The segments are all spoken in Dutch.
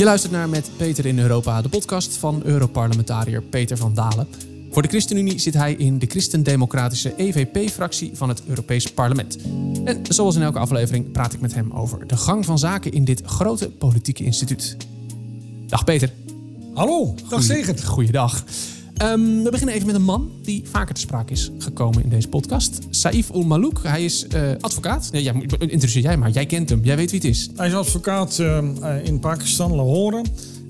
Je luistert naar Met Peter in Europa, de podcast van Europarlementariër Peter van Dalen. Voor de ChristenUnie zit hij in de Christendemocratische EVP-fractie van het Europees Parlement. En zoals in elke aflevering praat ik met hem over de gang van zaken in dit grote politieke instituut. Dag Peter. Hallo, dag Zegert. Goeiedag. Um, we beginnen even met een man die vaker te sprake is gekomen in deze podcast. Saif Ul Malouk. Hij is uh, advocaat. Nee, ja, interesseer jij maar. Jij kent hem. Jij weet wie het is. Hij is advocaat uh, in Pakistan, Lahore.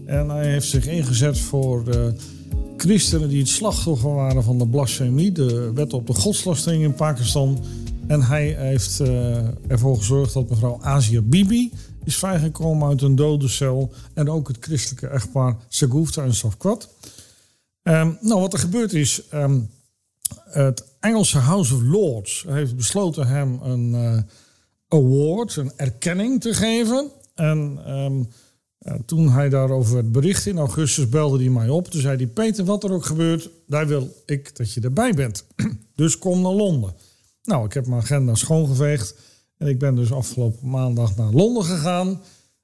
En hij heeft zich ingezet voor uh, christenen die het slachtoffer waren van de blasfemie. De wet op de godslastering in Pakistan. En hij heeft ervoor gezorgd dat mevrouw Asia Bibi is vrijgekomen uit een dode cel. En ook het christelijke echtpaar Sagufta en Safkwat. Um, nou, wat er gebeurd is, um, het Engelse House of Lords heeft besloten hem een uh, award, een erkenning te geven. En um, uh, toen hij daarover werd bericht in augustus, belde hij mij op. Toen zei hij, Peter, wat er ook gebeurt, daar wil ik dat je erbij bent. dus kom naar Londen. Nou, ik heb mijn agenda schoongeveegd. En ik ben dus afgelopen maandag naar Londen gegaan.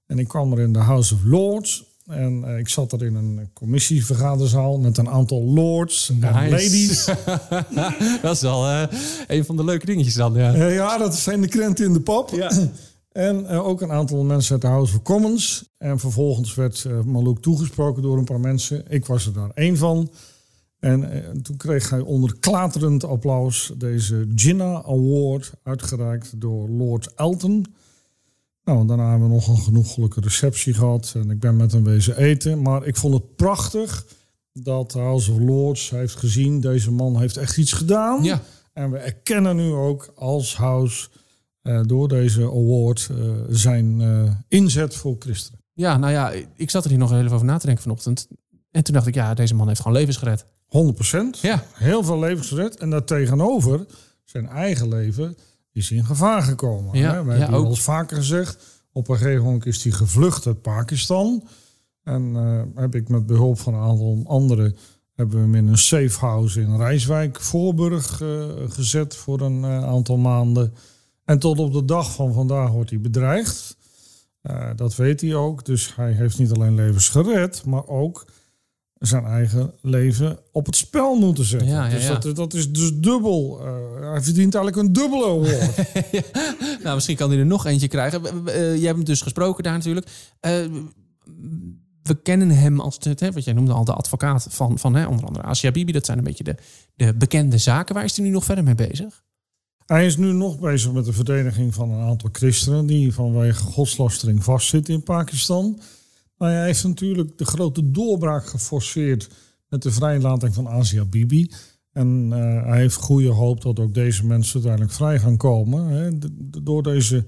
En ik kwam er in de House of Lords. En uh, ik zat er in een commissievergaderzaal met een aantal lords en ladies. dat is wel uh, een van de leuke dingetjes dan. Ja, uh, ja dat zijn de krenten in de pap. Ja. en ook een aantal mensen uit de House of Commons. En vervolgens werd Malouk toegesproken door een paar mensen. Ik was er daar één van. En toen kreeg hij onder klaterend applaus deze Jinnah Award uitgereikt door Lord Elton. Nou, daarna hebben we nog een genoeglijke receptie gehad en ik ben met hem wezen eten. Maar ik vond het prachtig dat House of Lords heeft gezien, deze man heeft echt iets gedaan. Ja. En we erkennen nu ook als House uh, door deze award uh, zijn uh, inzet voor christenen. Ja, nou ja, ik zat er hier nog even over na te denken vanochtend. En toen dacht ik, ja, deze man heeft gewoon levens gered. 100%. Ja. Heel veel levens gered. En daartegenover zijn eigen leven is in gevaar gekomen. Ja, hè? We ja, hebben al eens vaker gezegd, op een gegeven moment is hij gevlucht uit Pakistan. En uh, heb ik met behulp van een aantal anderen hebben we hem in een safe house in Rijswijk, Voorburg uh, gezet voor een uh, aantal maanden. En tot op de dag van vandaag wordt hij bedreigd. dat weet hij ook. Dus hij heeft niet alleen levens gered, maar ook zijn eigen leven op het spel moeten zetten. Ja, ja, dus dat, dat, is dus dubbel. Uh, hij verdient eigenlijk een dubbele award. nou, misschien kan hij er nog eentje krijgen. Uh, jij hebt hem dus gesproken daar natuurlijk. Uh, we kennen hem als het, hè, wat jij noemde al, de advocaat van, van hè, onder andere Asia Bibi. Dat zijn een beetje de, de bekende zaken. Waar is hij nu nog verder mee bezig? Hij is nu nog bezig met de verdediging van een aantal christenen die vanwege godslastering vastzitten in Pakistan. Nou, hij heeft natuurlijk de grote doorbraak geforceerd met de vrijlating van Asia Bibi. En uh, hij heeft goede hoop dat ook deze mensen uiteindelijk vrij gaan komen. Hè, door deze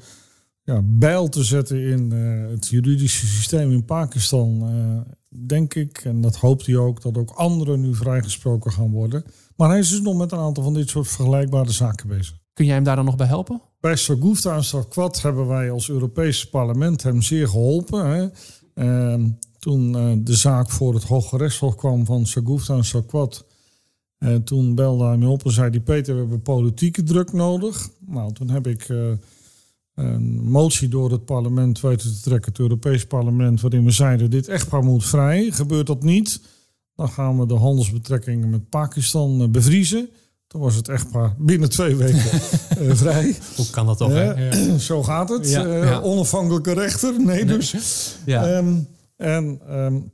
ja, bijl te zetten in uh, het juridische systeem in Pakistan, uh, denk ik, en dat hoopt hij ook, dat ook anderen nu vrijgesproken gaan worden. Maar hij is dus nog met een aantal van dit soort vergelijkbare zaken bezig. Kun jij hem daar dan nog bij helpen? Bij Sargufta en Sarkwat hebben wij als Europese parlement hem zeer geholpen. Hè. Ehm, toen uh, de zaak voor het Hoge Rechtshof kwam van Sagufta en Sakwat, uh, toen belde hij me op en zei die Peter, we hebben politieke druk nodig. Nou, toen heb ik uh, een motie door het parlement weten te trekken, het Europees parlement, waarin we zeiden, dit echtpaar moet vrij. Gebeurt dat niet, dan gaan we de handelsbetrekkingen met Pakistan bevriezen. Toen was het echtpaar binnen twee weken vrij. Hoe kan dat toch? Ja. Zo gaat het. Ja, ja. Onafhankelijke rechter. Nee, dus. Ja. Um, en um,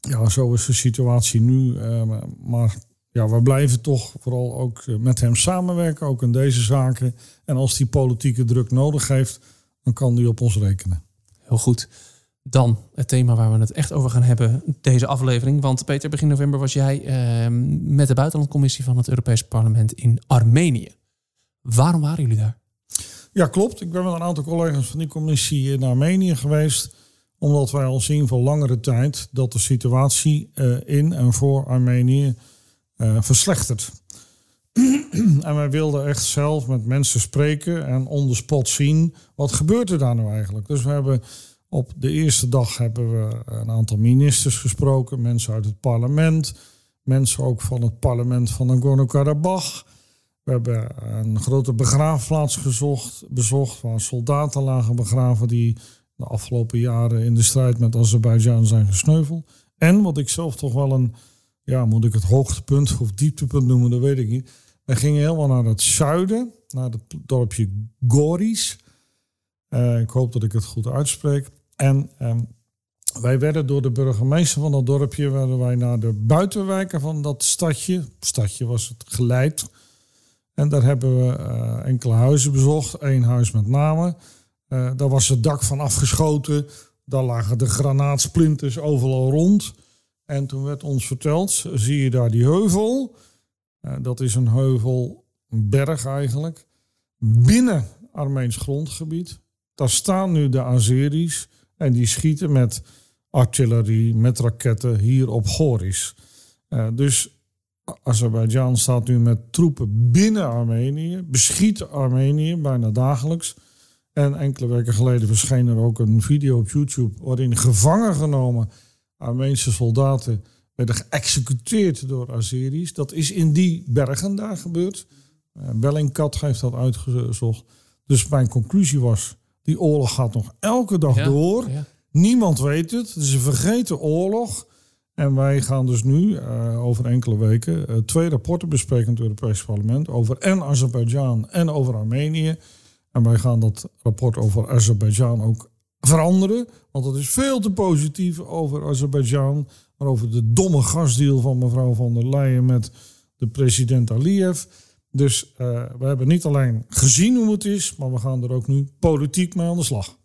ja, zo is de situatie nu. Um, maar ja, we blijven toch vooral ook met hem samenwerken, ook in deze zaken. En als die politieke druk nodig heeft, dan kan die op ons rekenen. Heel goed. Dan het thema waar we het echt over gaan hebben, deze aflevering. Want Peter, begin november was jij uh, met de buitenlandcommissie van het Europees Parlement in Armenië. Waarom waren jullie daar? Ja, klopt. Ik ben met een aantal collega's van die commissie in Armenië geweest. Omdat wij al zien voor langere tijd dat de situatie uh, in en voor Armenië uh, verslechtert. en wij wilden echt zelf met mensen spreken en on the spot zien wat gebeurt er daar nou eigenlijk. Dus we hebben op de eerste dag hebben we een aantal ministers gesproken, mensen uit het parlement, mensen ook van het parlement van Nagorno-Karabakh. We hebben een grote begraafplaats gezocht, bezocht waar soldaten lagen begraven die de afgelopen jaren in de strijd met Azerbeidzjan zijn gesneuveld. En wat ik zelf toch wel een, ja, moet ik het hoogtepunt of dieptepunt noemen, dat weet ik niet. Wij gingen helemaal naar het zuiden, naar het dorpje Goris. Uh, ik hoop dat ik het goed uitspreek. En um, wij werden door de burgemeester van dat dorpje werden wij naar de buitenwijken van dat stadje. Stadje was het geleid. En daar hebben we uh, enkele huizen bezocht. Eén huis met name. Uh, daar was het dak van afgeschoten. Daar lagen de granaatsplinters overal rond. En toen werd ons verteld, zie je daar die heuvel. Dat is een heuvel, een berg eigenlijk. Binnen Armeens grondgebied. Daar staan nu de Azeris. En die schieten met artillerie, met raketten hier op Goris. Uh, dus Azerbeidzjan staat nu met troepen binnen Armenië, beschiet Armenië bijna dagelijks. En enkele weken geleden verscheen er ook een video op YouTube waarin gevangen genomen Armeense soldaten werden geëxecuteerd door Azeris. Dat is in die bergen daar gebeurd. Uh, Bellingcat heeft dat uitgezocht. Dus mijn conclusie was, die oorlog gaat nog elke dag Ja, door. ja. Niemand weet het. Het is een vergeten oorlog. En wij gaan dus nu eh, over enkele weken eh, twee rapporten bespreken in het Europese parlement. Over en Azerbeidzjan en over Armenië. En wij gaan dat rapport over Azerbeidzjan ook veranderen. Want het is veel te positief over Azerbeidzjan. Maar over de domme gasdeal van mevrouw van der Leyen met de president Aliyev. Dus eh, we hebben niet alleen gezien hoe het is, maar we gaan er ook nu politiek mee aan de slag.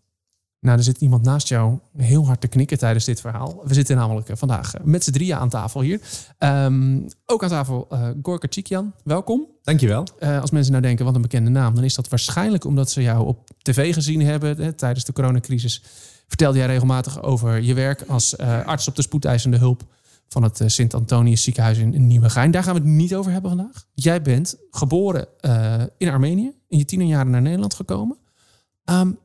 Nou, er zit iemand naast jou heel hard te knikken tijdens dit verhaal. We zitten namelijk eh, vandaag eh, met z'n drieën aan tafel hier. Ehm, ook aan tafel uh, Gorka Chikyan, welkom. Dankjewel. Uh, als mensen nou denken, wat een bekende naam... dan is dat waarschijnlijk omdat ze jou op tv gezien hebben... Hè, tijdens de coronacrisis. Vertelde jij regelmatig over je werk als uh, arts op de spoedeisende hulp... van het uh, Sint-Antonius ziekenhuis in Nieuwegein. Daar gaan we het niet over hebben vandaag. Jij bent geboren uh, in Armenië, in je tienerjaren naar Nederland gekomen... Um,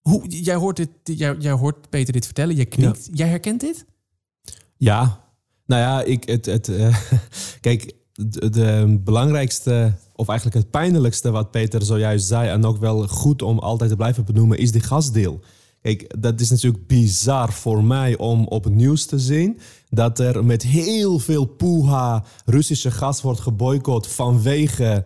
hoe, jij, hoort dit, jij, jij hoort Peter dit vertellen, jij knikt. Ja. Jij herkent dit? Ja, nou ja, ik, het, het, uh, kijk, de, de, belangrijkste, of eigenlijk het pijnlijkste wat Peter zojuist zei, en ook wel goed om altijd te blijven benoemen, is die gasdeel. Kijk, dat is natuurlijk bizar voor mij om op het nieuws te zien dat er met heel veel poeha Russische gas wordt geboycott vanwege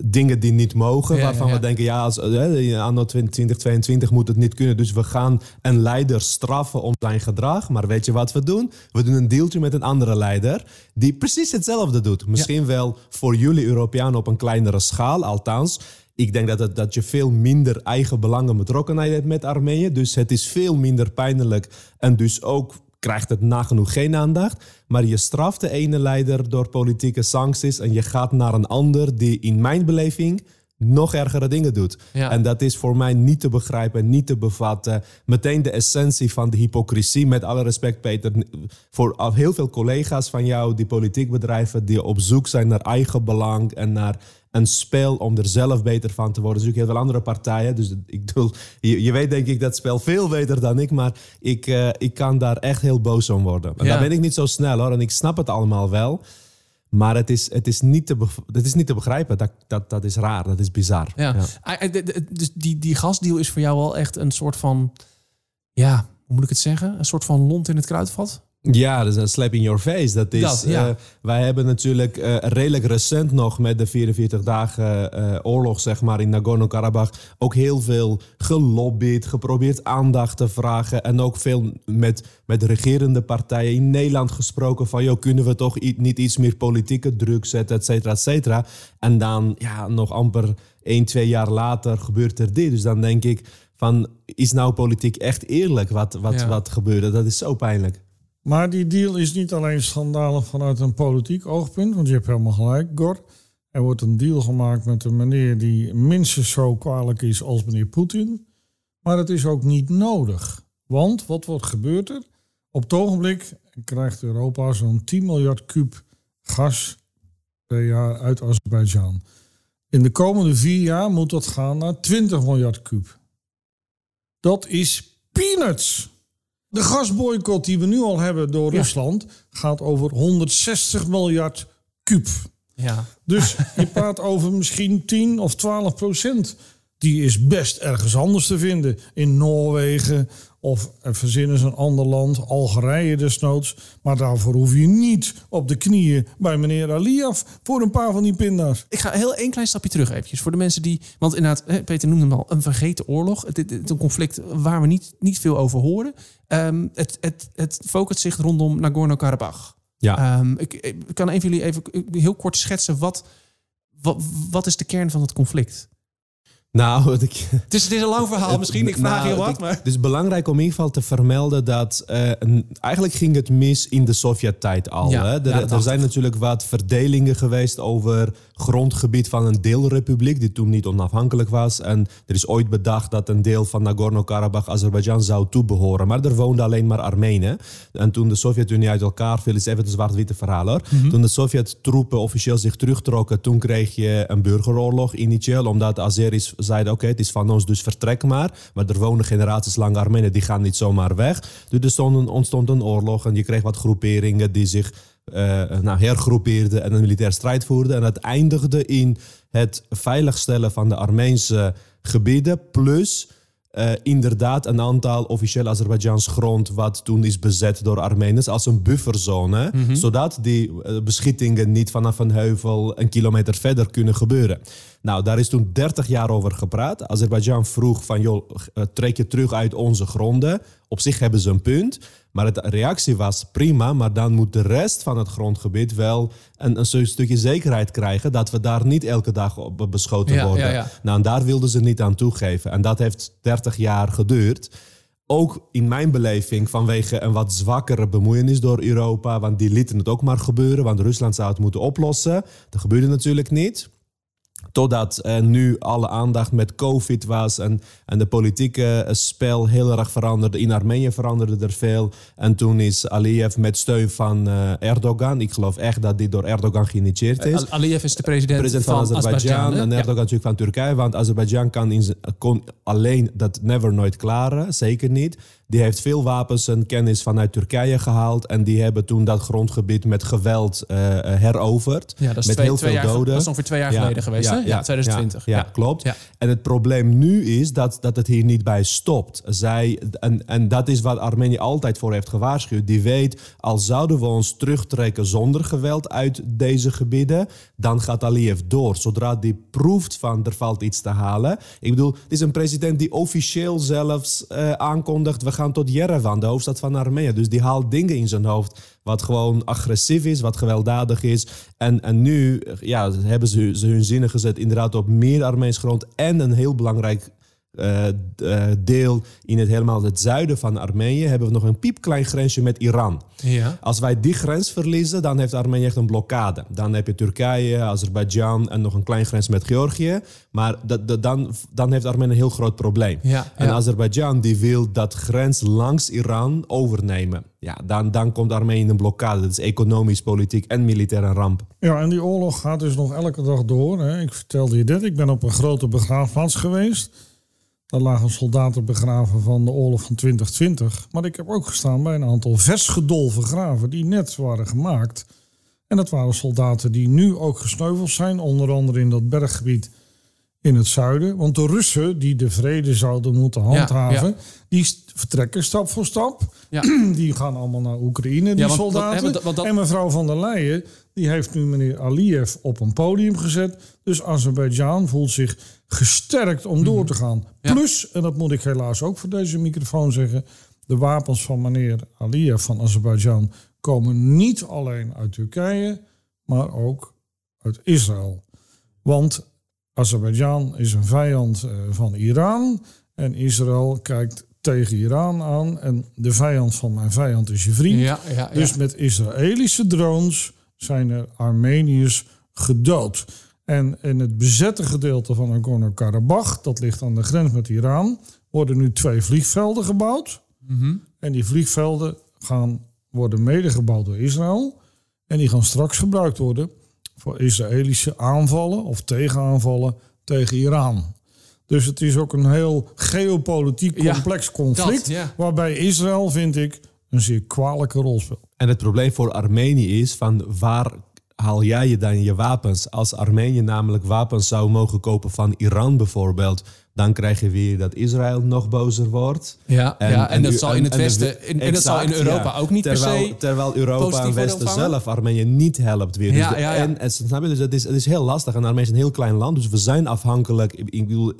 dingen die niet mogen. Ja, waarvan ja, ja. we denken, ja, als, uh, anno 2022 moet het niet kunnen. Dus we gaan een leider straffen om zijn gedrag. Maar weet je wat we doen? We doen een deeltje met een andere leider. Die precies hetzelfde doet. Misschien wel voor jullie Europeanen op een kleinere schaal. Althans, ik denk dat, het, dat je veel minder eigen belangen betrokkenheid hebt met Armenië. Dus het is veel minder pijnlijk. En dus ook krijgt het nagenoeg geen aandacht. Maar je straft de ene leider door politieke sancties en je gaat naar een ander die in mijn beleving nog ergere dingen doet. Ja. En dat is voor mij niet te begrijpen, niet te bevatten. Meteen de essentie van de hypocrisie. Met alle respect, Peter, voor heel veel collega's van jou die politiek bedrijven, die op zoek zijn naar eigen belang en naar een spel om er zelf beter van te worden. Er zijn ook heel veel andere partijen. Dus ik bedoel, je, je weet denk ik dat spel veel beter dan ik. Maar ik, uh, ik kan daar echt heel boos om worden. En ja. daar ben ik niet zo snel hoor. En ik snap het allemaal wel. Maar het is, het is, niet, te het is niet te begrijpen. Dat, dat, dat is raar, dat is bizar. Ja. ja. Dus die, die gasdeal is voor jou wel echt een soort van... Ja, hoe moet ik het zeggen? Een soort van lont in het kruidvat? Ja, dat is een slap in your face. Dat is, dat, ja. uh, wij hebben natuurlijk uh, redelijk recent nog met de 44 dagen uh, oorlog zeg maar, in Nagorno-Karabakh ook heel veel gelobbyd, geprobeerd aandacht te vragen en ook veel met, met regerende partijen in Nederland gesproken van joh, kunnen we toch niet iets meer politieke druk zetten, et cetera, et cetera. En dan ja, nog amper 1, 2 jaar later gebeurt er dit. Dus dan denk ik van, is nou politiek echt eerlijk wat, wat, ja. wat gebeurde? Dat is zo pijnlijk. Maar die deal is niet alleen schandalig vanuit een politiek oogpunt, want je hebt helemaal gelijk, Gor. Er wordt een deal gemaakt met een meneer die minstens zo kwalijk is als meneer Poetin. Maar het is ook niet nodig. Want wat wordt gebeurd er? Op het ogenblik krijgt Europa zo'n 10 miljard kuub gas per jaar uit Azerbeidzjan. In de komende vier jaar moet dat gaan naar 20 miljard kuub. Dat is peanuts. De gasboycott die we nu al hebben door ja. Rusland gaat over 160 miljard kuub. Ja. Dus je praat over misschien 10 of 12 procent. Die is best ergens anders te vinden. In Noorwegen of verzinnen ze een ander land, Algerije desnoods. Maar daarvoor hoef je niet op de knieën bij meneer Aliyev voor een paar van die pinda's. Ik ga heel één klein stapje terug eventjes. Voor de mensen die... Want inderdaad, hè, Peter noemde hem al, een vergeten oorlog. Het, het, het- een conflict waar we niet, niet veel over horen. Ehm, het, het, het focust zich rondom Nagorno-Karabakh. Ja. Ehm, ik, ik kan een van jullie even heel kort schetsen... Wat, wat, wat is de kern van het conflict? Nou, ik, Het is, het is een lang verhaal misschien. Ik vraag Nou, heel wat, ik- maar... Het is belangrijk om in ieder geval te vermelden dat eh, een- eigenlijk ging het mis in de Sovjet-tijd al. Ja, hè? Er, er zijn natuurlijk wat verdelingen geweest over grondgebied van een deelrepubliek die toen niet onafhankelijk was. En er is ooit bedacht dat een deel van Nagorno-Karabakh Azerbeidzjan zou toebehoren. Maar er woonden alleen maar Armenen. En toen de Sovjet-Unie uit elkaar viel, is even een zwart-witte verhaal hoor. Mhm. Toen de Sovjet-troepen officieel zich terugtrokken, toen kreeg je een burgeroorlog initieel. Omdat de Azeris zeiden, oké, het is van ons, dus vertrek maar. Maar er wonen generaties lang Armenen, die gaan niet zomaar weg. Dus er ontstond een oorlog en je kreeg wat groeperingen die zich eh nou, hergroepeerden en een militair strijd voerden. En het eindigde in het veiligstellen van de Armeense gebieden, plus eh, inderdaad een aantal officieel Azerbeidzjaans grond wat toen is bezet door Armeniërs als een bufferzone, zodat die eh, beschittingen niet vanaf een heuvel een kilometer verder kunnen gebeuren. Nou, daar is toen 30 jaar over gepraat. Azerbeidzjan vroeg van, joh, eh, trek je terug uit onze gronden. Op zich hebben ze een punt. Maar de reactie was prima, maar dan moet de rest van het grondgebied wel een, een stukje zekerheid krijgen dat we daar niet elke dag op beschoten Ja, worden. ja, ja. Nou, en daar wilden ze niet aan toegeven. En dat heeft 30 jaar geduurd. Ook in mijn beleving vanwege een wat zwakkere bemoeienis door Europa. Want die lieten het ook maar gebeuren. Want Rusland zou het moeten oplossen. Dat gebeurde natuurlijk niet. Totdat eh, nu alle aandacht met COVID was en, en de politieke eh, spel heel erg veranderde. In Armenië veranderde er veel. En toen is Aliyev met steun van eh, Erdogan. Ik geloof echt dat dit door Erdogan geïnitieerd is. Al- Aliyev is de president, president van, Azerbeidzjan en Ja. Erdogan natuurlijk van Turkije. Want Azerbeidzjan kan in kon alleen dat never nooit klaren, zeker niet. Die heeft veel wapens en kennis vanuit Turkije gehaald. En die hebben toen dat grondgebied met geweld eh, eh, heroverd. Ja, dat is met twee, heel twee veel jaar, doden. Dat is ongeveer twee jaar geleden geweest, hè? Ja, 2020. Ja, klopt. Ja. En het probleem nu is dat, dat het hier niet bij stopt. Zij, en, en dat is wat Armenië altijd voor heeft gewaarschuwd. Die weet, al zouden we ons terugtrekken zonder geweld uit deze gebieden, dan gaat Aliyev door. Zodra die proeft van er valt iets te halen. Ik bedoel, het is een president die officieel zelfs eh, aankondigt, we gaan tot Yerevan, de hoofdstad van Armenië. Dus die haalt dingen in zijn hoofd wat gewoon agressief is, wat gewelddadig is. En, en nu ja, hebben ze, ze hun zinnen gezet inderdaad op meer Armeens grond en een heel belangrijk eh, eh, deel in het helemaal het zuiden van Armenië hebben we nog een piepklein grensje met Iran. Ja. Als wij die grens verliezen, dan heeft Armenië echt een blokkade. Dan heb je Turkije, Azerbeidzjan en nog een klein grens met Georgië. Maar dat, dat- dan, dan heeft Armenië een heel groot probleem. Ja, En ja. Azerbeidzjan die wil dat grens langs Iran overnemen. Ja, dan, dan komt Armenië in een blokkade. Dat is economisch, politiek en militair een ramp. Ja, en die oorlog gaat dus nog elke dag door. Hè. Ik vertelde je dit. Ik ben op een grote begraafplaats geweest. Daar lagen soldaten begraven van de oorlog van 2020. Maar ik heb ook gestaan bij een aantal versgedolven graven die net waren gemaakt. En dat waren soldaten die nu ook gesneuveld zijn. Onder andere in dat berggebied in het zuiden. Want de Russen, die de vrede zouden moeten handhaven... ja. die st- vertrekken stap voor stap. Ja. Die gaan allemaal naar Oekraïne, die want- soldaten. dat- En mevrouw van der Leyen, die heeft nu meneer Aliyev op een podium gezet. Dus Azerbeidzjan voelt zich gesterkt om door te gaan. Mhm. Plus, en dat moet ik helaas ook voor deze microfoon zeggen... de wapens van meneer Aliyev van Azerbeidzjan komen niet alleen uit Turkije... maar ook uit Israël. Want Azerbeidzjan is een vijand eh, van Iran... en Israël kijkt tegen Iran aan... en de vijand van mijn vijand is je vriend... Ja, ja, ja. Dus met Israëlische drones zijn er Armeniërs gedood. En in het bezette gedeelte van Nagorno-Karabakh, dat ligt aan de grens met Iran, worden nu twee vliegvelden gebouwd. Mhm. En die vliegvelden gaan, worden mede gebouwd door Israël. En die gaan straks gebruikt worden voor Israëlische aanvallen of tegenaanvallen tegen Iran. Dus het is ook een heel geopolitiek Ja, complex conflict. dat, ja. Waarbij Israël, vind ik, een zeer kwalijke rol speelt. En het probleem voor Armenië is van waar haal jij je dan je wapens? Als Armenië namelijk wapens zou mogen kopen van Iran bijvoorbeeld, Dan krijg je weer dat Israël nog bozer wordt. Ja, en, ja, en, dat u- zal in het en Westen, in, en dat zal in Europa ja. ook niet terwijl, per se... Terwijl Europa en Westen zelf Armenië niet helpt weer. Dus Ja, ja. En, en, snap je? Dus het is, het is heel lastig. En Armenië is een heel klein land. Dus we zijn afhankelijk. Ik bedoel,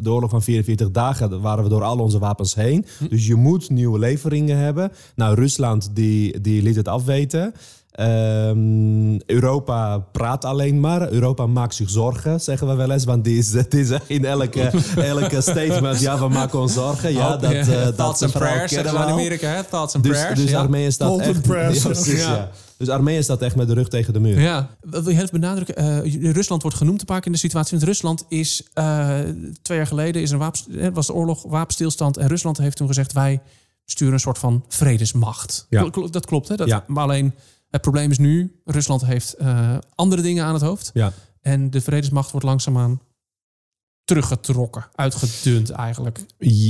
de, oorlog van 44 dagen waren we door al onze wapens heen. Hm. Dus je moet nieuwe leveringen hebben. Nou, Rusland die, die liet het afweten. Ehm, Europa praat alleen maar. Europa maakt zich zorgen, zeggen we wel eens. Want die is, het is in elke, elke statement, ja, we maken ons zorgen. Ja, dat, eh, dat Thoughts and verhaal prayers, zeggen we in. Amerika, hè? Thoughts and Dus, prayers. dus ja. Armenië staat echt... prayers. Ja, precies, Ja. ja. Dus Armenië staat echt met de rug tegen de muur. Ja, wat wil je even benadrukken? eh, Rusland wordt genoemd een paar keer in de situatie. Want Rusland is eh, twee jaar geleden is een wapens, was de oorlog wapenstilstand. En Rusland heeft toen gezegd: wij sturen een soort van vredesmacht. Ja. Dat klopt, hè? Dat, Ja. Maar alleen het probleem is nu: Rusland heeft eh, andere dingen aan het hoofd. Ja. En de vredesmacht wordt langzaamaan teruggetrokken, uitgedund eigenlijk.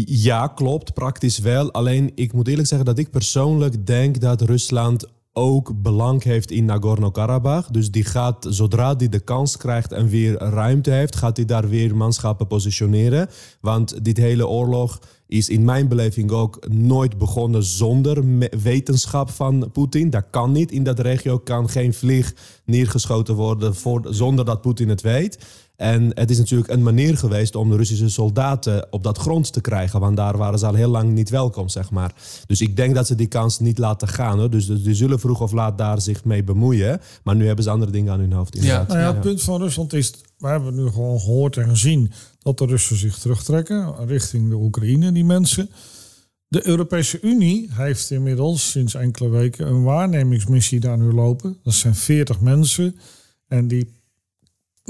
Ja, klopt. Praktisch wel. Alleen, ik moet eerlijk zeggen dat ik persoonlijk denk dat Rusland ook belang heeft in Nagorno-Karabakh. Dus die gaat, zodra die de kans krijgt en weer ruimte heeft, gaat hij daar weer manschappen positioneren. Want dit hele oorlog is in mijn beleving ook nooit begonnen zonder wetenschap van Poetin. Dat kan niet. In dat regio kan geen vlieg neergeschoten worden voor, zonder dat Poetin het weet. En het is natuurlijk een manier geweest om de Russische soldaten op dat grond te krijgen. Want daar waren ze al heel lang niet welkom, zeg maar. Dus ik denk dat ze die kans niet laten gaan. Hoor. Dus, die zullen vroeg of laat daar zich mee bemoeien. Maar nu hebben ze andere dingen aan hun hoofd. Inderdaad. Nou ja, Ja. het punt van Rusland is, we hebben nu gewoon gehoord en gezien dat de Russen zich terugtrekken richting de Oekraïne, die mensen. De Europese Unie heeft inmiddels sinds enkele weken een waarnemingsmissie daar nu lopen. Dat zijn 40 mensen en die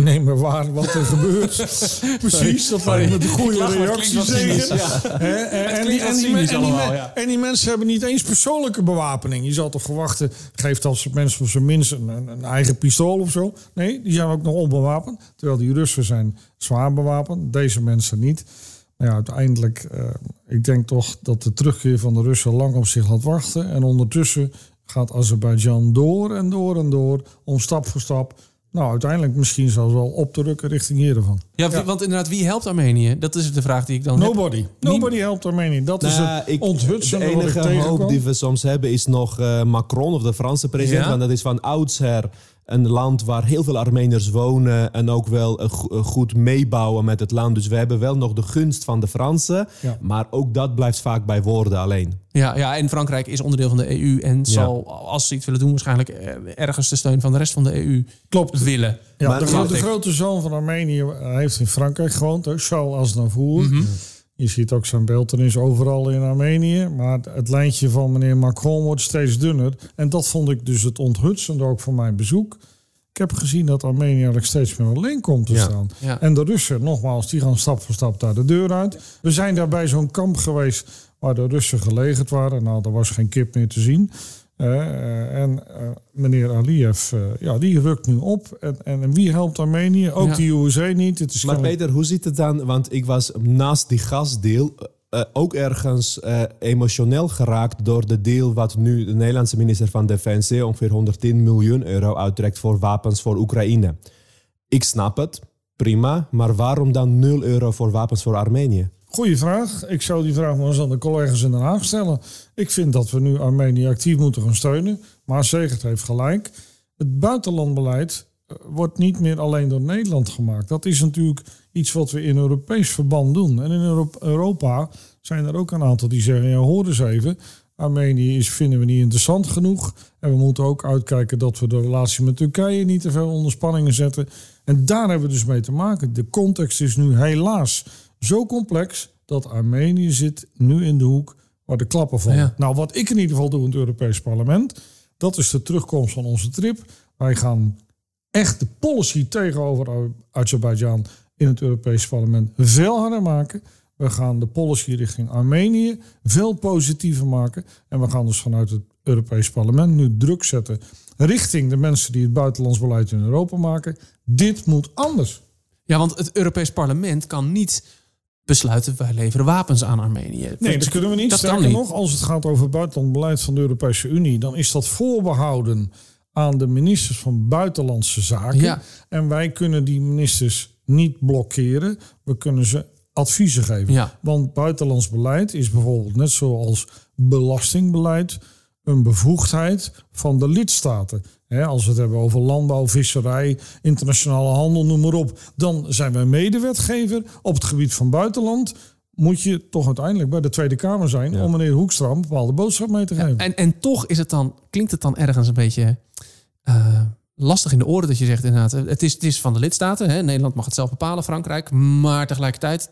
nemen waar wat er gebeurt. Precies, dat met de goede lach, maar het reactie klinkt wat cynisch, zeggen. Hè, en, die, klinkt wat en, die, cynisch en, die, allemaal, ja. en die mensen hebben niet eens persoonlijke bewapening. Je zou toch verwachten, geeft als mensen op zijn minst een, een, een eigen pistool of zo. Nee, die zijn ook nog onbewapend. Terwijl die Russen zijn zwaar bewapend. Deze mensen niet. Maar ja, uiteindelijk, eh, ik denk toch dat de terugkeer van de Russen lang op zich laat wachten. En ondertussen gaat Azerbeidzjan door en door en door, om stap voor stap. Nou, uiteindelijk misschien zelfs wel op te rukken richting Yerevan. Ja, wie- want inderdaad, wie helpt Armenië? Dat is de vraag die ik dan heb. Nobody. Nobody helpt Armenië. Dat is Nou, het ik- onthutsende De wat ik enige hoop die we soms hebben is nog eh, Macron of de Franse president. Ja? Want dat is van oudsher een land waar heel veel Armeniërs wonen. En ook wel eh, go- eh, goed meebouwen met het land. Dus we hebben wel nog de gunst van de Fransen. Ja. Maar ook dat blijft vaak bij woorden alleen. Ja, ja, en Frankrijk is onderdeel van de EU en zal, als ze iets willen doen, waarschijnlijk eh, ergens de steun van de rest van de EU Klopt. willen. Ja, Maar- de, grote, de grote zoon van Armenië hij heeft in Frankrijk gewoond, hè, Charles Aznavour. Mhm. Je ziet ook zijn beeltenis overal in Armenië. Maar het lijntje van meneer Macron wordt steeds dunner. En dat vond ik dus het onthutsende ook voor mijn bezoek. Ik heb gezien dat Armenië eigenlijk steeds meer alleen komt te Ja. staan. Ja. En de Russen, nogmaals, die gaan stap voor stap daar de deur uit. We zijn daar bij zo'n kamp geweest waar de Russen gelegerd waren. Nou, er was geen kip meer te zien. Eh, en eh, meneer Aliyev, eh, ja, die rukt nu op. En, en wie helpt Armenië? Ook Ja. de USA niet. Het is Maar gewoon- Peter, hoe zit het dan? Want ik was naast die gasdeal eh, ook ergens eh, emotioneel geraakt door de deal wat nu de Nederlandse minister van Defensie ongeveer 110 miljoen euro uittrekt voor wapens voor Oekraïne. Ik snap het, prima, maar waarom dan 0 euro voor wapens voor Armenië? Goeie vraag. Ik zou die vraag maar eens aan de collega's in Den Haag stellen. Ik vind dat we nu Armenië actief moeten gaan steunen. Maar Zegert heeft gelijk. Het buitenlandbeleid eh, wordt niet meer alleen door Nederland gemaakt. Dat is natuurlijk iets wat we in Europees verband doen. En in Euro- Europa zijn er ook een aantal die zeggen... ja, hoor eens even, Armenië is, vinden we niet interessant genoeg. En we moeten ook uitkijken dat we de relatie met Turkije niet te veel onder spanningen zetten. En daar hebben we dus mee te maken. De context is nu helaas zo complex dat Armenië zit nu in de hoek waar de klappen vallen. Ja. Nou, wat ik in ieder geval doe in het Europees Parlement, dat is de terugkomst van onze trip. Wij gaan echt de policy tegenover Azerbeidzjan in het Europees Parlement veel harder maken. We gaan de policy richting Armenië veel positiever maken. En we gaan dus vanuit het Europees Parlement nu druk zetten richting de mensen die het buitenlands beleid in Europa maken. Dit moet anders. Ja, want het Europees Parlement kan niet besluiten wij leveren wapens aan Armenië. Nee, dat kunnen we niet. Dat Sterker kan niet. nog, als het gaat over buitenland beleid van de Europese Unie, dan is dat voorbehouden aan de ministers van Buitenlandse Zaken. Ja. En wij kunnen die ministers niet blokkeren. We kunnen ze adviezen geven. Ja. Want buitenlands beleid is bijvoorbeeld net zoals belastingbeleid een bevoegdheid van de lidstaten. Als we het hebben over landbouw, visserij, internationale handel, noem maar op. Dan zijn wij medewetgever. Op het gebied van buitenland moet je toch uiteindelijk bij de Tweede Kamer zijn... Ja. om meneer Hoekstra een bepaalde boodschap mee te geven. En, en toch is het dan, klinkt het dan ergens een beetje eh, lastig in de oren dat je zegt inderdaad, eh, het is, het is van de lidstaten. Hè? Nederland mag het zelf bepalen, Frankrijk. Maar tegelijkertijd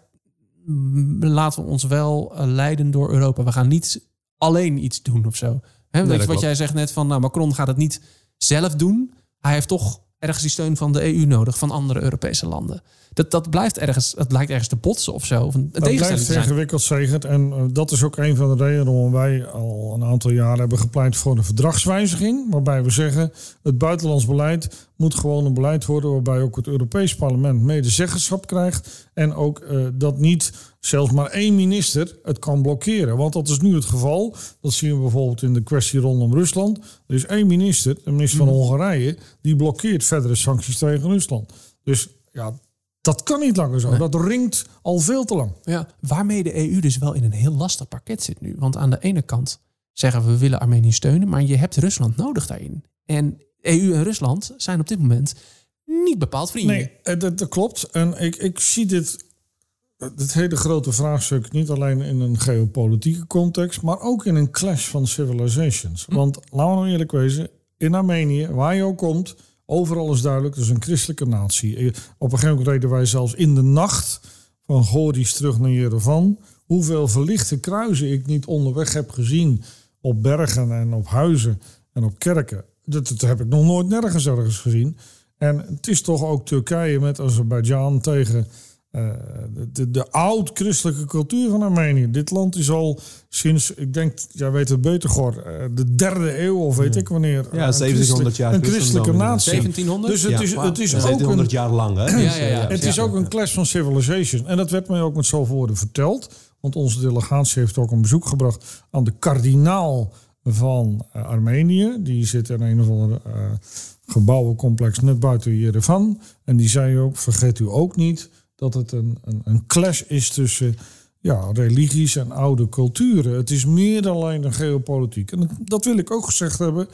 mm, laten we ons wel eh, leiden door Europa. We gaan niet alleen iets doen of zo. Hè? Wat klopt. jij zegt net van, nou, Macron gaat het niet zelf doen. Hij heeft toch ergens die steun van de EU nodig, van andere Europese landen. Dat, dat blijft ergens, het blijkt ergens te botsen of zo. Of een, Dat blijft ingewikkeld zegend. En eh, dat is ook een van de redenen waarom wij al een aantal jaren hebben gepleit voor een verdragswijziging. Waarbij we zeggen, het buitenlands beleid moet gewoon een beleid worden waarbij ook het Europees Parlement medezeggenschap krijgt. En ook eh, dat niet zelfs maar één minister het kan blokkeren. Want dat is nu het geval. Dat zien we bijvoorbeeld in de kwestie rondom Rusland. Er is één minister, de minister van Hongarije, die blokkeert verdere sancties tegen Rusland. Dus ja, dat kan niet langer zo. Dat ringt al veel te lang. Ja, waarmee de EU dus wel in een heel lastig pakket zit nu. Want aan de ene kant zeggen we, we willen Armenië steunen, maar je hebt Rusland nodig daarin. En EU en Rusland zijn op dit moment niet bepaald vrienden. Nee, eh, dat, dat klopt. En ik, ik zie dit, dit hele grote vraagstuk niet alleen in een geopolitieke context, maar ook in een clash van civilizations. Want laten we nou eerlijk wezen, in Armenië, waar je ook komt, overal is duidelijk, het is een christelijke natie. Eh, Op een gegeven moment reden wij zelfs in de nacht van Goris terug naar Jerevan. Hoeveel verlichte kruisen ik niet onderweg heb gezien op bergen en op huizen en op kerken. Dat, dat heb ik nog nooit nergens ergens gezien. En het is toch ook Turkije met Azerbeidzjan tegen eh, de, de, oud-christelijke cultuur van Armenië. Dit land is al sinds, ik denk, jij weet het beter, Gor, eh, de derde eeuw of weet ik wanneer. Ja, een 1700 jaar Een christelijke natie. 1700? Dus het Ja, is, het is Ja, ook 1700 een, jaar lang, hè? Ja, ja, ja. het is ook een clash van civilization. En dat werd mij ook met zoveel woorden verteld. Want onze delegatie heeft ook een bezoek gebracht aan de kardinaal van eh, Armenië. Die zit in een of ander eh, gebouwencomplex net buiten Jerevan. En die zei ook, vergeet u ook niet dat het een, een, een clash is tussen ja, religies en oude culturen. Het is meer dan alleen een geopolitiek. En dat, wil ik ook gezegd hebben.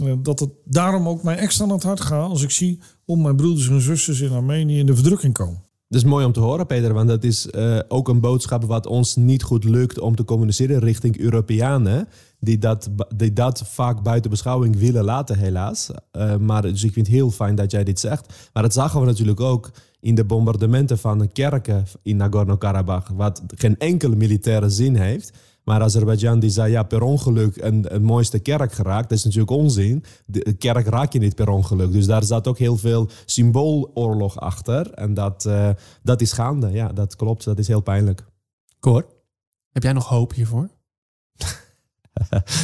Eh, Dat het daarom ook mij extra aan het hart gaat als ik zie hoe mijn broeders en zusters in Armenië in de verdrukking komen. Dat is mooi om te horen, Peter, want dat is eh, ook een boodschap wat ons niet goed lukt om te communiceren richting Europeanen, die dat, die dat vaak buiten beschouwing willen laten, helaas. Eh, maar dus ik vind het heel fijn dat jij dit zegt. Maar dat zagen we natuurlijk ook in de bombardementen van kerken in Nagorno-Karabakh, wat geen enkele militaire zin heeft. Maar Azerbeidzjan die zei, ja, per ongeluk een, een mooiste kerk geraakt. Dat is natuurlijk onzin. De kerk raak je niet per ongeluk. Dus daar zat ook heel veel symbooloorlog achter. En dat, eh, dat is gaande. Ja, dat klopt. Dat is heel pijnlijk. Cor, heb jij nog hoop hiervoor?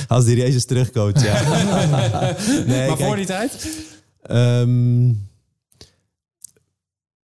Als die Jezus terugcoacht, ja. nee, maar kijk, voor die tijd? Ehm,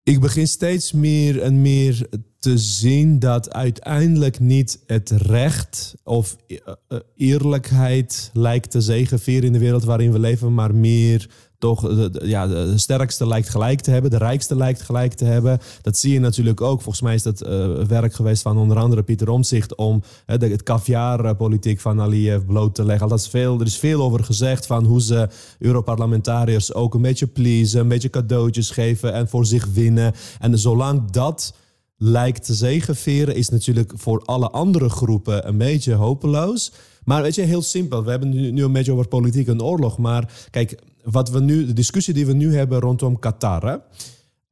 ik begin steeds meer en meer te zien dat uiteindelijk niet het recht of eh, eh, eerlijkheid lijkt te zegevieren in de wereld waarin we leven, maar meer toch de, ja, de sterkste lijkt gelijk te hebben, de rijkste lijkt gelijk te hebben. Dat zie je natuurlijk ook. Volgens mij is dat eh, werk geweest van onder andere Pieter Omtzigt om de, het caviarpolitiek van Aliyev bloot te leggen. Dat is veel, er is veel over gezegd van hoe ze Europarlementariërs ook een beetje pleasen, een beetje cadeautjes geven en voor zich winnen. En zolang dat lijkt te zegeveren, is natuurlijk voor alle andere groepen een beetje hopeloos. Maar weet je, heel simpel. We hebben nu, een beetje over politiek en oorlog. Maar kijk, wat we nu, de discussie die we nu hebben rondom Qatar.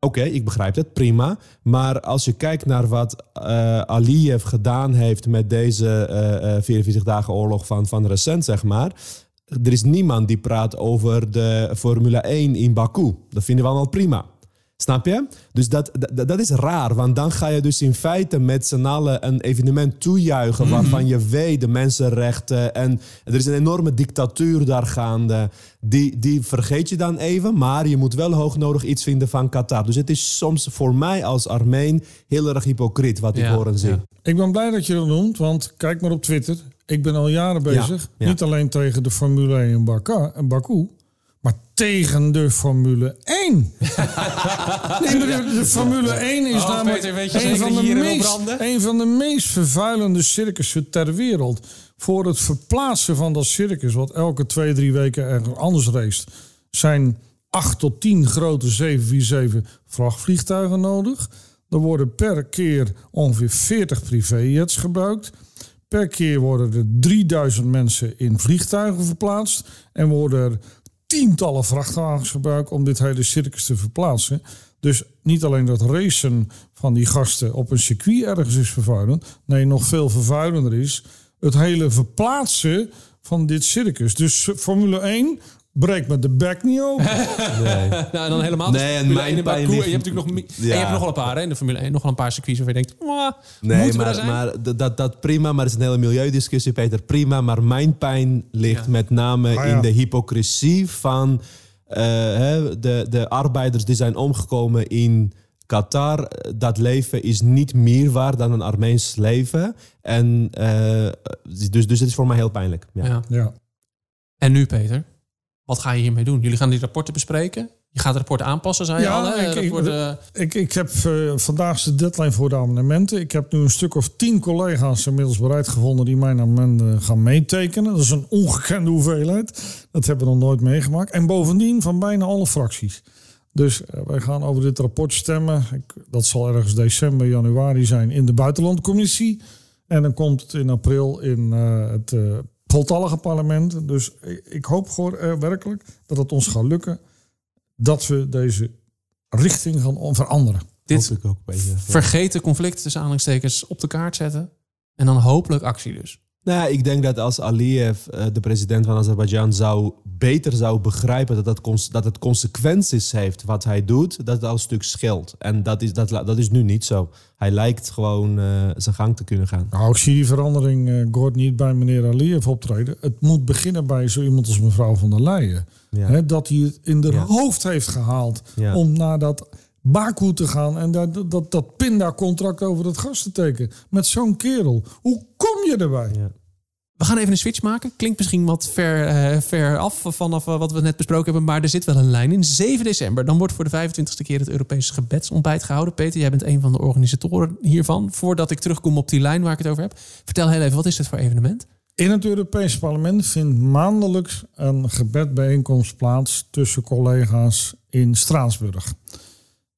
Oké, ik begrijp het, prima. Maar als je kijkt naar wat eh, Aliyev gedaan heeft met deze eh, eh, 44 dagen oorlog van, van recent, zeg maar. Er is niemand die praat over de Formule 1 in Baku. Dat vinden we allemaal prima. Snap je? Dus dat, dat, dat is raar, want dan ga je dus in feite met z'n allen een evenement toejuichen waarvan je weet de mensenrechten en er is een enorme dictatuur daar gaande. Die, die vergeet je dan even, maar je moet wel hoognodig iets vinden van Qatar. Dus het is soms voor mij als Armeen heel erg hypocriet wat ik Ja, hoor en zie. ja. Ik ben blij dat je dat noemt, want kijk maar op Twitter. Ik ben al jaren bezig, ja. niet alleen tegen de Formule 1 in Baku, in Baku maar tegen de Formule 1. nee, de, de, Formule 1 is Oh, namelijk Peter, weet je een, van de meest, een van de meest vervuilende circussen ter wereld. Voor het verplaatsen van dat circus, wat elke twee, drie weken ergens anders race, zijn 8 tot 10 grote 747 vrachtvliegtuigen nodig. Er worden per keer ongeveer 40 privéjets gebruikt. Per keer worden er 3000 mensen in vliegtuigen verplaatst. En worden er tientallen vrachtwagens gebruikt om dit hele circus te verplaatsen. Dus niet alleen dat racen van die gasten op een circuit ergens is vervuilend. Nee, nog veel vervuilender is het hele verplaatsen van dit circus. Dus Formule 1 breekt met de bek niet open. Nee. Nou, en dan helemaal. Nee, en mijn 1 in pijn ligt- je hebt natuurlijk nog, en je hebt nog wel een paar hè, in de Formule 1. Nog wel een paar circuits waarvan je denkt, "Mwah, Nee, maar, zijn? maar dat- dat, prima, maar het is een hele milieudiscussie, Peter. Prima, maar mijn pijn ligt Ja. met name Ah, ja. in de hypocrisie van eh, hè, de, de arbeiders die zijn omgekomen in Qatar. Dat leven is niet meer waard dan een Armeens leven. En, eh, dus, dus het is voor mij heel pijnlijk. Ja. Ja. Ja. En nu, Peter, wat ga je hiermee doen? Jullie gaan die rapporten bespreken. Je gaat het rapport aanpassen, zei je Ja, al. Hè? ik- ik- Rapporten- Ik, ik heb eh, vandaag de deadline voor de amendementen. Ik heb nu een stuk of tien collega's inmiddels bereid gevonden die mijn amendementen gaan meetekenen. Dat is een ongekende hoeveelheid. Dat hebben we nog nooit meegemaakt. En bovendien van bijna alle fracties. Dus eh, wij gaan over dit rapport stemmen. Ik, dat zal ergens december, januari zijn in de buitenlandcommissie. En dan komt het in april in eh, het voltallige parlement. Dus ik, hoop gewoon eh, werkelijk dat het ons gaat lukken dat we deze richting gaan veranderen. dit ook, Peter. Ja. vergeten conflict tussen aanhalingstekens op de kaart zetten. En dan hopelijk actie dus. Nou, ik denk dat als Aliyev, eh, de president van Azerbeidzjan, zou beter zou begrijpen dat, dat, dat het consequenties heeft wat hij doet, dat het al een stuk scheelt. En dat is, dat, dat is nu niet zo. Hij lijkt gewoon eh, zijn gang te kunnen gaan. Nou, ik zie die verandering, Gord, niet bij meneer Aliyev optreden. Het moet beginnen bij zo iemand als mevrouw van der Leyen. Ja. Dat hij het in de Ja. hoofd heeft gehaald Ja. om naar dat Baku te gaan en dat, dat, dat, dat pinda-contract over het gas te tekenen. Met zo'n kerel. Hoe kom je erbij? Ja. We gaan even een switch maken. Klinkt misschien wat ver, eh, ver af vanaf eh, wat we net besproken hebben. Maar er zit wel een lijn in. 7 december. Dan wordt voor de 25ste keer het Europese gebedsontbijt gehouden. Peter, jij bent een van de organisatoren hiervan. Voordat ik terugkom op die lijn waar ik het over heb. Vertel heel even, wat is dit voor evenement? In het Europese parlement vindt maandelijks een gebedbijeenkomst plaats tussen collega's in Straatsburg.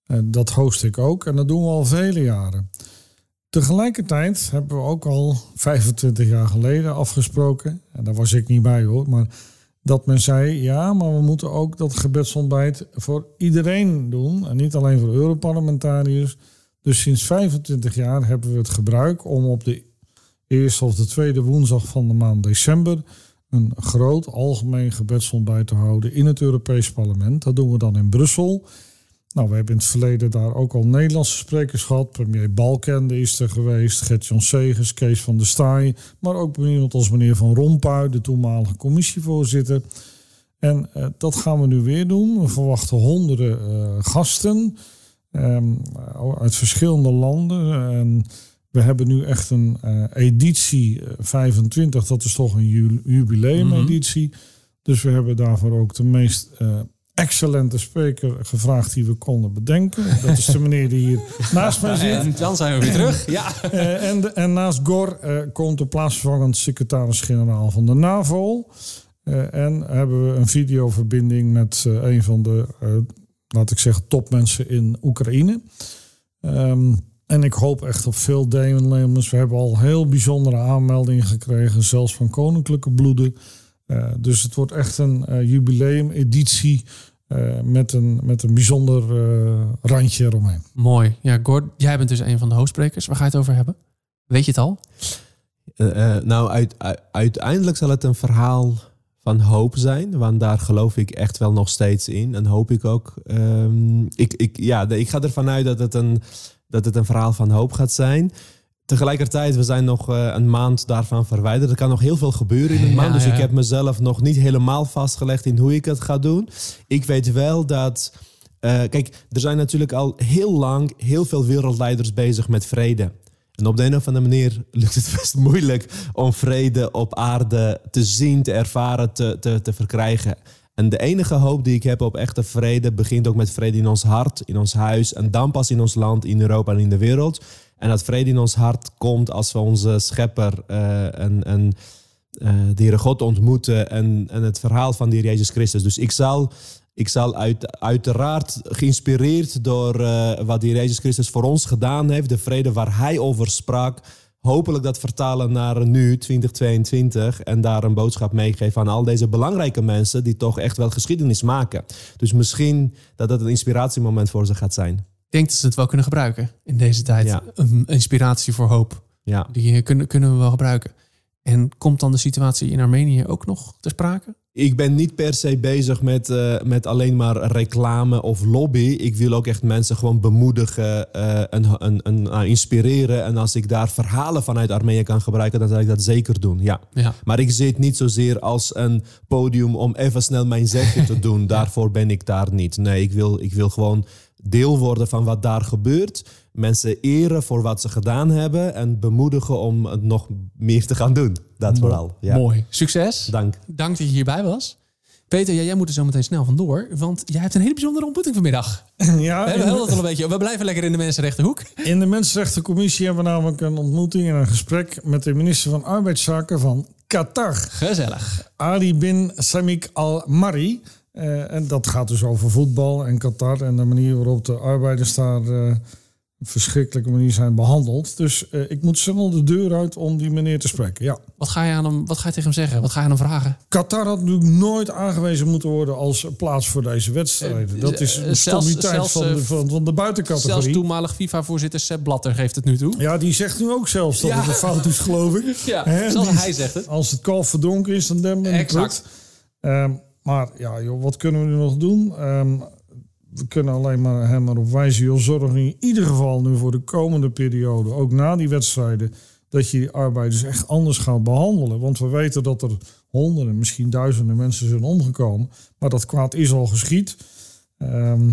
Eh, Dat host ik ook en dat doen we al vele jaren. Tegelijkertijd hebben we ook al 25 jaar geleden afgesproken, en daar was ik niet bij hoor, maar dat men zei, ja, maar we moeten ook dat gebedsontbijt voor iedereen doen en niet alleen voor Europarlementariërs. Dus sinds 25 jaar hebben we het gebruik om op de eerste of de tweede woensdag van de maand december een groot algemeen gebedsontbijt te houden in het Europees Parlement. Dat doen we dan in Brussel. Nou, we hebben in het verleden daar ook al Nederlandse sprekers gehad. Premier Balkende is er geweest, Gert-Jan Segers, Kees van der Staaij. Maar ook iemand als meneer Van Rompuy, de toenmalige commissievoorzitter. En eh, dat gaan we nu weer doen. We verwachten honderden eh, gasten ehm, uit verschillende landen. En we hebben nu echt een eh, editie eh, 25, dat is toch een ju- jubileumeditie. Dus we hebben daarvoor ook de meest eh, excellente spreker gevraagd die we konden bedenken. Dat is de meneer die hier naast mij zit. En dan zijn we weer terug. Ja. Eh, en, en naast Gor eh, komt de plaatsvervangend secretaris-generaal van de NAVO. Eh, en hebben we een videoverbinding met een van de, laat ik zeggen, topmensen in Oekraïne. Ehm, en ik hoop echt op veel deelnemers. We hebben al heel bijzondere aanmeldingen gekregen, zelfs van koninklijke bloeden. Eh, dus het wordt echt een eh, jubileumeditie eh, met, een, met een bijzonder eh, randje eromheen. Mooi. Ja, Gord, jij bent dus een van de hoofdsprekers. Waar ga je het over hebben? Weet je het al? Eh, eh, nou, uit, uiteindelijk zal het een verhaal van hoop zijn. Want daar geloof ik echt wel nog steeds in. En hoop ik ook. ehm, ik, ik, ja, ik ga ervan uit dat het, een, dat het een verhaal van hoop gaat zijn. Tegelijkertijd, we zijn nog eh, een maand daarvan verwijderd. Er kan nog heel veel gebeuren in een Ja, maand. Dus ja. ik heb mezelf nog niet helemaal vastgelegd in hoe ik het ga doen. Ik weet wel dat. eh, kijk, er zijn natuurlijk al heel lang heel veel wereldleiders bezig met vrede. En op de een of andere manier lukt het best moeilijk om vrede op aarde te zien, te ervaren, te, te, te verkrijgen. En de enige hoop die ik heb op echte vrede begint ook met vrede in ons hart, in ons huis en dan pas in ons land, in Europa en in de wereld. En dat vrede in ons hart komt als we onze schepper uh, en, en uh, de God ontmoeten en, en het verhaal van de Jezus Christus. Dus ik zal, ik zal uit, uiteraard geïnspireerd door uh, wat de Jezus Christus voor ons gedaan heeft, de vrede waar Hij over sprak, hopelijk dat vertalen naar nu, 2022, en daar een boodschap meegeven aan al deze belangrijke mensen die toch echt wel geschiedenis maken. Dus misschien dat dat een inspiratiemoment voor ze gaat zijn. Denk dat ze het wel kunnen gebruiken in deze tijd. Ja. Een inspiratie voor hoop. Ja. Die kunnen, kunnen we wel gebruiken. En komt dan de situatie in Armenië ook nog ter sprake? Ik ben niet per se bezig met, uh, met alleen maar reclame of lobby. Ik wil ook echt mensen gewoon bemoedigen uh, en, en, en uh, inspireren. En als ik daar verhalen vanuit Armenië kan gebruiken, dan zal ik dat zeker doen. Ja. Ja. Maar ik zie het niet zozeer als een podium om even snel mijn zegje te doen. Daarvoor ben ik daar niet. Nee, ik wil, ik wil gewoon deel worden van wat daar gebeurt. Mensen eren voor wat ze gedaan hebben en bemoedigen om het nog meer te gaan doen. Dat vooral. Ja. Mooi. Succes. Dank. Dank dat je hierbij was. Peter, ja, jij moet er zo meteen snel vandoor, want jij hebt een hele bijzondere ontmoeting vanmiddag. Ja, We, hebben dat al een beetje. We blijven lekker in de mensenrechtenhoek. In de Mensenrechtencommissie hebben we namelijk een ontmoeting en een gesprek met de minister van Arbeidszaken van Qatar. Gezellig. Ali bin Samik al-Mari. Uh, en dat gaat dus over voetbal en Qatar en de manier waarop de arbeiders daar uh, verschrikkelijke manier zijn behandeld. Dus uh, ik moet snel de deur uit om die meneer te spreken. Ja. Wat ga je, aan hem, wat ga je tegen hem zeggen? Wat ga je aan hem vragen? Qatar had natuurlijk nooit aangewezen moeten worden als plaats voor deze wedstrijden. Dat is een stommiteit van, de, van, van de buitencategorie. Zelfs toenmalig FIFA-voorzitter Sepp Blatter geeft het nu toe. Ja, die zegt nu ook zelfs dat Ja. het een fout is, geloof ik. Ja, Hè, zelfs die- hij zegt het. Als het kalf verdronken is, dan demmen we het Exact. prut. Maar ja, joh, wat kunnen we nu nog doen? Ehm, we kunnen alleen maar hem erop wijzen. Joh, zorg in ieder geval nu voor de komende periode, ook na die wedstrijden, dat je die arbeiders echt anders gaat behandelen. Want we weten dat er honderden, misschien duizenden mensen zijn omgekomen. Maar dat kwaad is al geschied. Ehm,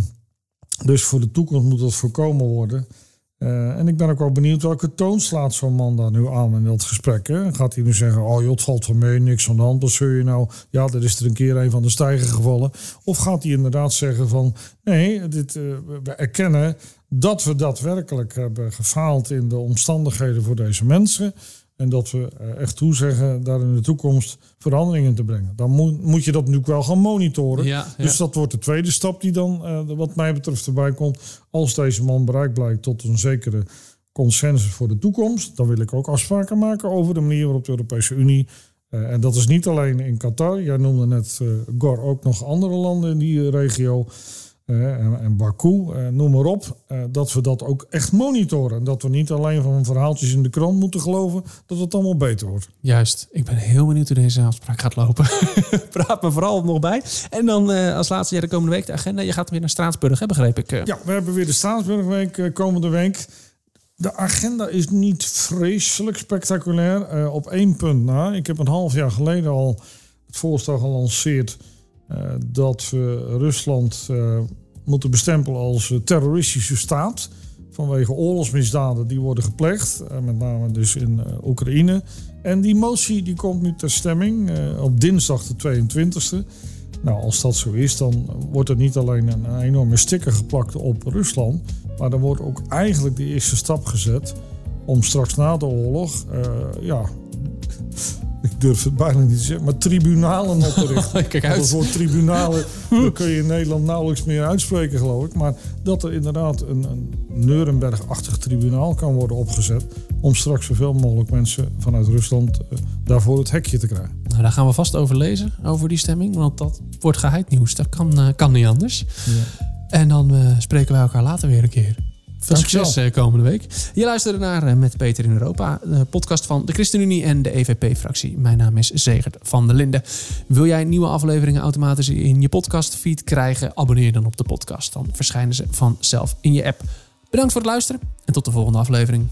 dus voor de toekomst moet dat voorkomen worden. Eh, en ik ben ook wel benieuwd welke toon slaat zo'n man daar nu aan in dat gesprek. Hè? Gaat hij nu zeggen, oh joh, valt van mee, niks aan de hand. Wat zul je nou? Ja, er is er een keer een van de stijger gevallen. Of gaat hij inderdaad zeggen van, nee, dit, eh, we erkennen dat we daadwerkelijk hebben gefaald in de omstandigheden voor deze mensen. En dat we eh, echt toezeggen daar in de toekomst veranderingen te brengen. Dan moet, moet je dat natuurlijk wel gaan monitoren. Ja, ja. Dus dat wordt de tweede stap die dan, eh, wat mij betreft, erbij komt. Als deze man bereid blijkt tot een zekere consensus voor de toekomst, dan wil ik ook afspraken maken over de manier waarop de Europese Unie. eh, en dat is niet alleen in Qatar. Jij noemde net eh, Gor ook nog andere landen in die regio. Eh, en, en Baku, eh, noem maar op. eh, dat we dat ook echt monitoren. En dat we niet alleen van verhaaltjes in de krant moeten geloven dat het allemaal beter wordt. Juist. Ik ben heel benieuwd hoe deze afspraak gaat lopen. Praat me vooral nog bij. En dan als laatste, ja, de komende week de agenda. Je gaat weer naar Straatsburg, hè, begreep ik. Ja, we hebben weer de Staatsburgweek eh, komende week. De agenda is niet vreselijk spectaculair. op één punt na. Ik heb een half jaar geleden al het voorstel gelanceerd dat we Rusland eh, moeten bestempelen als eh, terroristische staat. Vanwege oorlogsmisdaden die worden gepleegd. eh, met name dus in eh, Oekraïne. En die motie die komt nu ter stemming eh, op dinsdag de 22e. Nou, als dat zo is, dan wordt er niet alleen een, enorme sticker geplakt op Rusland, maar dan wordt ook eigenlijk de eerste stap gezet om straks na de oorlog, eh, ja, ik durf het bijna niet te zeggen, maar tribunalen op te richten. Kijk uit. woord tribunalen kun je in Nederland nauwelijks meer uitspreken, geloof ik. Maar dat er inderdaad een, een Nuremberg-achtig tribunaal kan worden opgezet om straks zoveel mogelijk mensen vanuit Rusland eh, daarvoor het hekje te krijgen. Nou, daar gaan we vast over lezen, over die stemming. Want dat wordt geheid nieuws. Dat kan, eh, kan niet anders. En dan eh, spreken wij elkaar later weer een keer. Veel Dankjewel. succes eh, komende week. Je luisterde naar eh, Met Peter in Europa, de podcast van de ChristenUnie en de EVP-fractie. Mijn naam is Zegert van der Linden. Wil jij nieuwe afleveringen automatisch in je podcastfeed krijgen? Abonneer dan op de podcast. Dan verschijnen ze vanzelf in je app. Bedankt voor het luisteren en tot de volgende aflevering.